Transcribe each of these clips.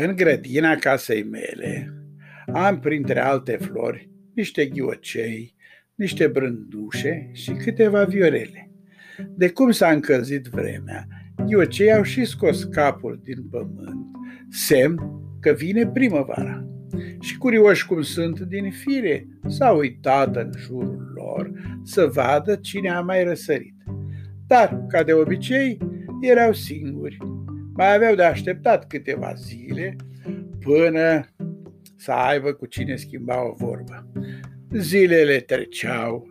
În grădina casei mele am, printre alte flori, niște ghiocei, niște brândușe și câteva viorele. De cum s-a încălzit vremea, ghiocei au și scos capul din pământ, semn că vine primăvara. Și curioși cum sunt din fire, s-au uitat în jurul lor să vadă cine a mai răsărit. Dar, ca de obicei, erau singuri. Mai aveau de așteptat câteva zile până să aibă cu cine schimba o vorbă. Zilele treceau,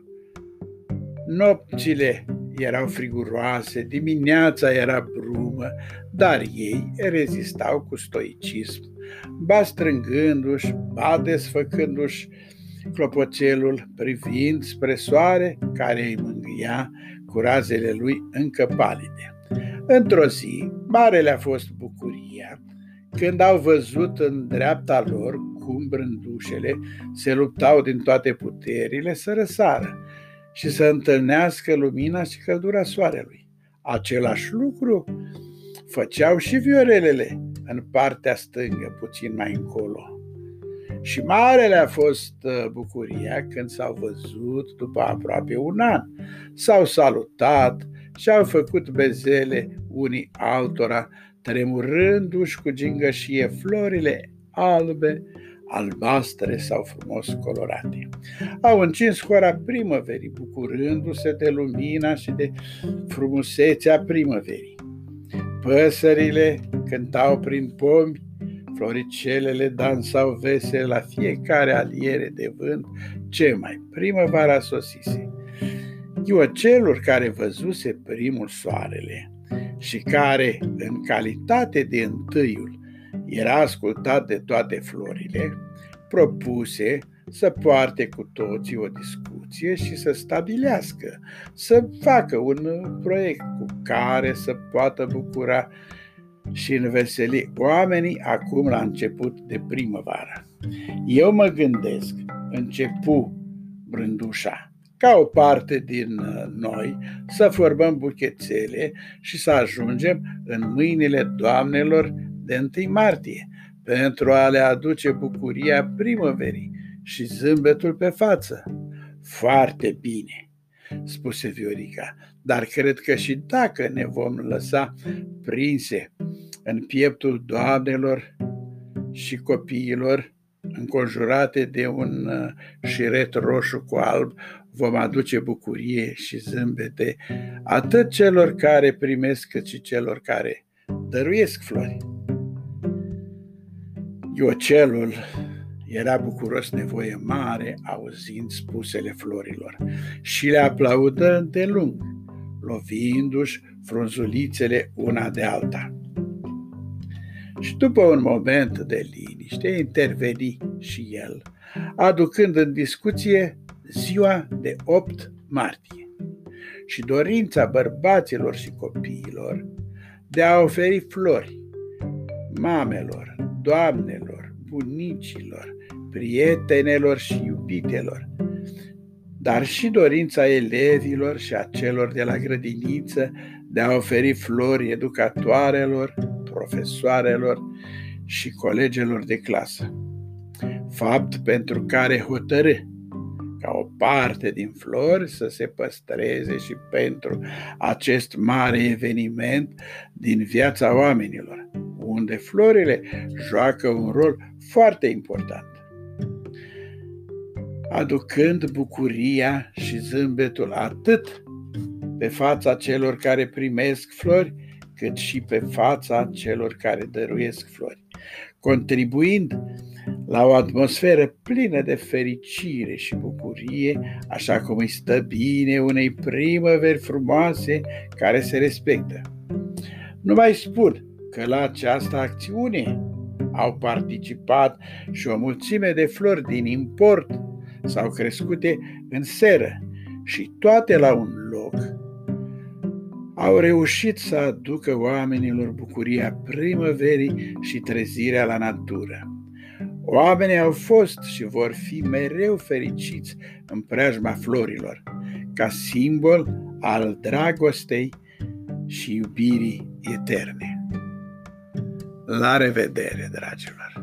nopțile erau friguroase, dimineața era brumă, dar ei rezistau cu stoicism, ba strângându-și, ba desfăcându-și clopoțelul, privind spre soare care îi mângâia cu razele lui încă palide. Într-o zi, mare le-a fost bucuria când au văzut în dreapta lor cum brândușele se luptau din toate puterile să răsară și să întâlnească lumina și căldura soarelui. Același lucru făceau și viorelele în partea stângă, puțin mai încolo. Și mare le-a fost uh, bucuria când s-au văzut după aproape un an. S-au salutat și au făcut bezele unii altora, tremurându-și cu gingășie florile albe, albastre sau frumos colorate. Au încins hora primăverii, bucurându-se de lumina și de frumusețea primăverii. Păsările cântau prin pomi, floricelele dansau vesele la fiecare aliere de vânt, ce mai primăvara sosise. Ghiocelul care văzuse primul soarele și care, în calitate de întâiul, era ascultat de toate florile, propuse să poarte cu toții o discuție și să stabilească, să facă un proiect cu care să poată bucura și înveseli oamenii acum la început de primăvară. Eu mă gândesc, începu brândușa, ca o parte din uh, noi să formăm buchețele și să ajungem în mâinile doamnelor de 1 martie pentru a le aduce bucuria primăverii și zâmbetul pe față. Foarte bine, spuse Viorica, dar cred că și dacă ne vom lăsa prinse în pieptul doamnelor și copiilor, înconjurate de un uh, șiret roșu cu alb, vom aduce bucurie și zâmbete atât celor care primesc cât și celor care dăruiesc flori. Iocelul era bucuros nevoie mare auzind spusele florilor și le aplaudă de lung, lovindu-și frunzulițele una de alta. Și după un moment de liniște interveni și el, aducând în discuție ziua de 8 martie și dorința bărbaților și copiilor de a oferi flori mamelor, doamnelor, bunicilor, prietenelor și iubitelor, dar și dorința elevilor și a celor de la grădiniță de a oferi flori educatoarelor, profesoarelor și colegelor de clasă. Fapt pentru care hotărâ ca o parte din flori să se păstreze și pentru acest mare eveniment din viața oamenilor, unde florile joacă un rol foarte important, aducând bucuria și zâmbetul atât pe fața celor care primesc flori, cât și pe fața celor care dăruiesc flori, contribuind la o atmosferă plină de fericire și bucurie, așa cum îi stă bine unei primăveri frumoase care se respectă. Nu mai spun că la această acțiune au participat și o mulțime de flori din import sau crescute în seră și toate la un loc au reușit să aducă oamenilor bucuria primăverii și trezirea la natură. Oamenii au fost și vor fi mereu fericiți în preajma florilor, ca simbol al dragostei și iubirii eterne. La revedere, dragilor!